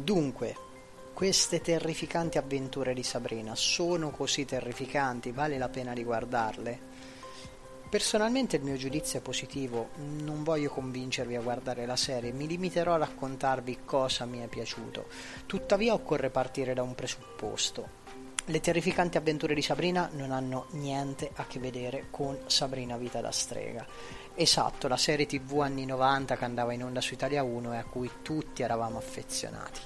Dunque, queste terrificanti avventure di Sabrina sono così terrificanti, vale la pena di guardarle? Personalmente il mio giudizio è positivo, non voglio convincervi a guardare la serie, mi limiterò a raccontarvi cosa mi è piaciuto. Tuttavia occorre partire da un presupposto. Le terrificanti avventure di Sabrina non hanno niente a che vedere con Sabrina Vita da strega. Esatto, la serie TV anni 90 che andava in onda su Italia 1 e a cui tutti eravamo affezionati.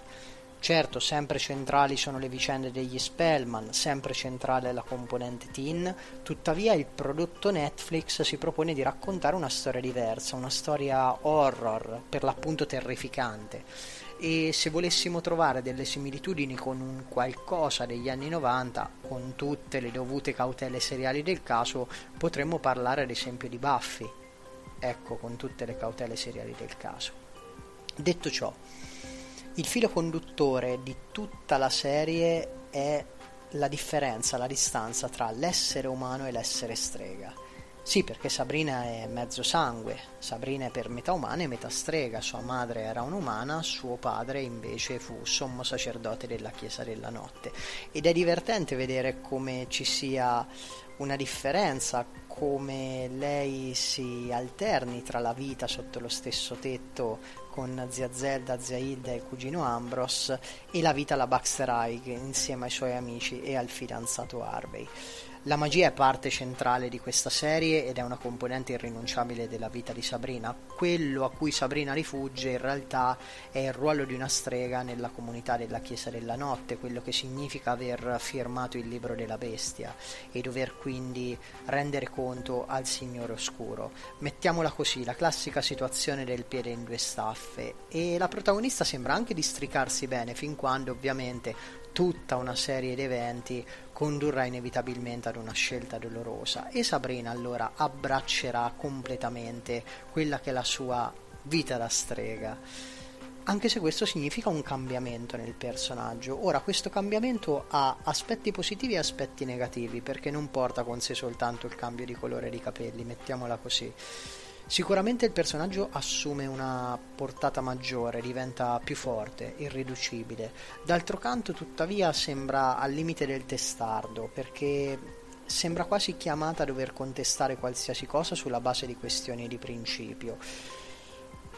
Certo, sempre centrali sono le vicende degli Spellman, sempre centrale la componente teen, tuttavia il prodotto Netflix si propone di raccontare una storia diversa, una storia horror, per l'appunto terrificante. E se volessimo trovare delle similitudini con un qualcosa degli anni 90, con tutte le dovute cautele seriali del caso, potremmo parlare ad esempio di Buffy. Ecco, con tutte le cautele seriali del caso. Detto ciò, il filo conduttore di tutta la serie è la differenza, la distanza tra l'essere umano e l'essere strega. Sì, perché Sabrina è mezzo sangue, Sabrina è per metà umana e metà strega, sua madre era un'umana, suo padre invece fu sommo sacerdote della Chiesa della Notte. Ed è divertente vedere come ci sia una differenza, come lei si alterni tra la vita sotto lo stesso tetto con zia Zelda, zia Hilda e il cugino Ambros e la vita alla Baxter High insieme ai suoi amici e al fidanzato Harvey. La magia è parte centrale di questa serie ed è una componente irrinunciabile della vita di Sabrina. Quello a cui Sabrina rifugge in realtà è il ruolo di una strega nella comunità della Chiesa della Notte, quello che significa aver firmato il libro della bestia e dover quindi rendere conto al Signore Oscuro. Mettiamola così, la classica situazione del piede in due staffe e la protagonista sembra anche districarsi bene fin quando ovviamente tutta una serie di eventi condurrà inevitabilmente ad una scelta dolorosa e Sabrina allora abbraccerà completamente quella che è la sua vita da strega. Anche se questo significa un cambiamento nel personaggio. Ora, questo cambiamento ha aspetti positivi e aspetti negativi, perché non porta con sé soltanto il cambio di colore dei capelli, mettiamola così Sicuramente il personaggio assume una portata maggiore, diventa più forte, irriducibile. D'altro canto, tuttavia, sembra al limite del testardo, perché sembra quasi chiamata a dover contestare qualsiasi cosa sulla base di questioni di principio.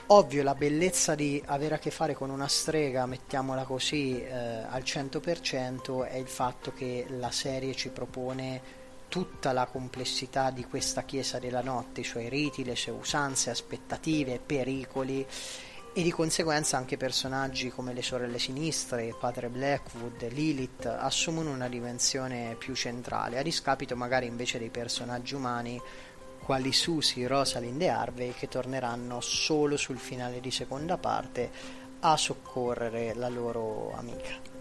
Ovvio, la bellezza di avere a che fare con una strega, mettiamola così, eh, al 100% è il fatto che la serie ci propone tutta la complessità di questa Chiesa della notte, i suoi riti, le sue usanze, aspettative, pericoli e di conseguenza anche personaggi come le sorelle sinistre, padre Blackwood, Lilith assumono una dimensione più centrale, a discapito magari invece dei personaggi umani quali Susie, Rosalind e Harvey che torneranno solo sul finale di seconda parte a soccorrere la loro amica.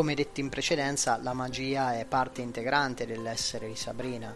Come detto in precedenza, la magia è parte integrante dell'essere di Sabrina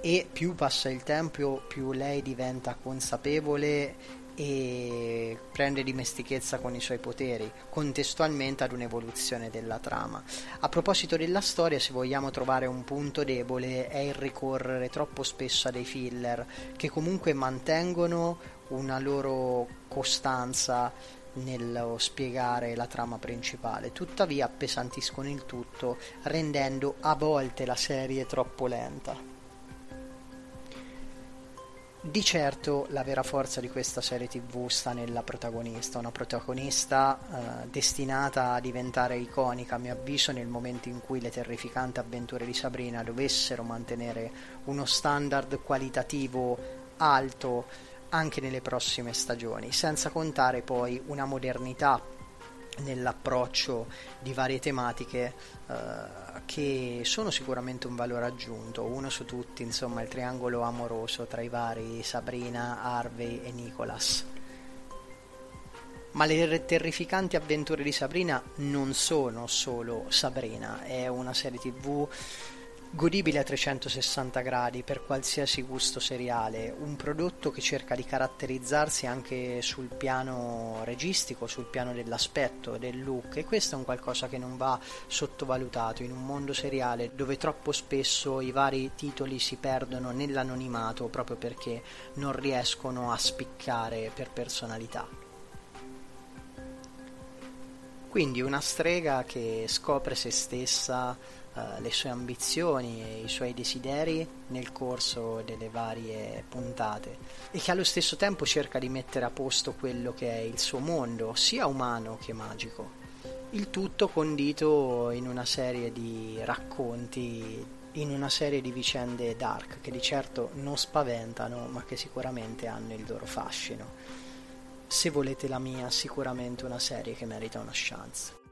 e più passa il tempo, più lei diventa consapevole e prende dimestichezza con i suoi poteri, contestualmente ad un'evoluzione della trama. A proposito della storia, se vogliamo trovare un punto debole, è il ricorrere troppo spesso a dei filler che comunque mantengono una loro costanza nello spiegare la trama principale, tuttavia appesantiscono il tutto rendendo a volte la serie troppo lenta. Di certo la vera forza di questa serie tv sta nella protagonista, una protagonista eh, destinata a diventare iconica a mio avviso nel momento in cui le terrificanti avventure di Sabrina dovessero mantenere uno standard qualitativo alto anche nelle prossime stagioni, senza contare poi una modernità nell'approccio di varie tematiche eh, che sono sicuramente un valore aggiunto, uno su tutti, insomma, il triangolo amoroso tra i vari Sabrina, Harvey e Nicholas. Ma le terrificanti avventure di Sabrina non sono solo Sabrina, è una serie tv godibile a 360 gradi per qualsiasi gusto seriale, un prodotto che cerca di caratterizzarsi anche sul piano registico, sul piano dell'aspetto, del look e questo è un qualcosa che non va sottovalutato in un mondo seriale dove troppo spesso i vari titoli si perdono nell'anonimato proprio perché non riescono a spiccare per personalità. Quindi una strega che scopre se stessa, uh, le sue ambizioni e i suoi desideri nel corso delle varie puntate e che allo stesso tempo cerca di mettere a posto quello che è il suo mondo, sia umano che magico. Il tutto condito in una serie di racconti, in una serie di vicende dark che di certo non spaventano ma che sicuramente hanno il loro fascino. Se volete la mia, sicuramente una serie che merita una chance.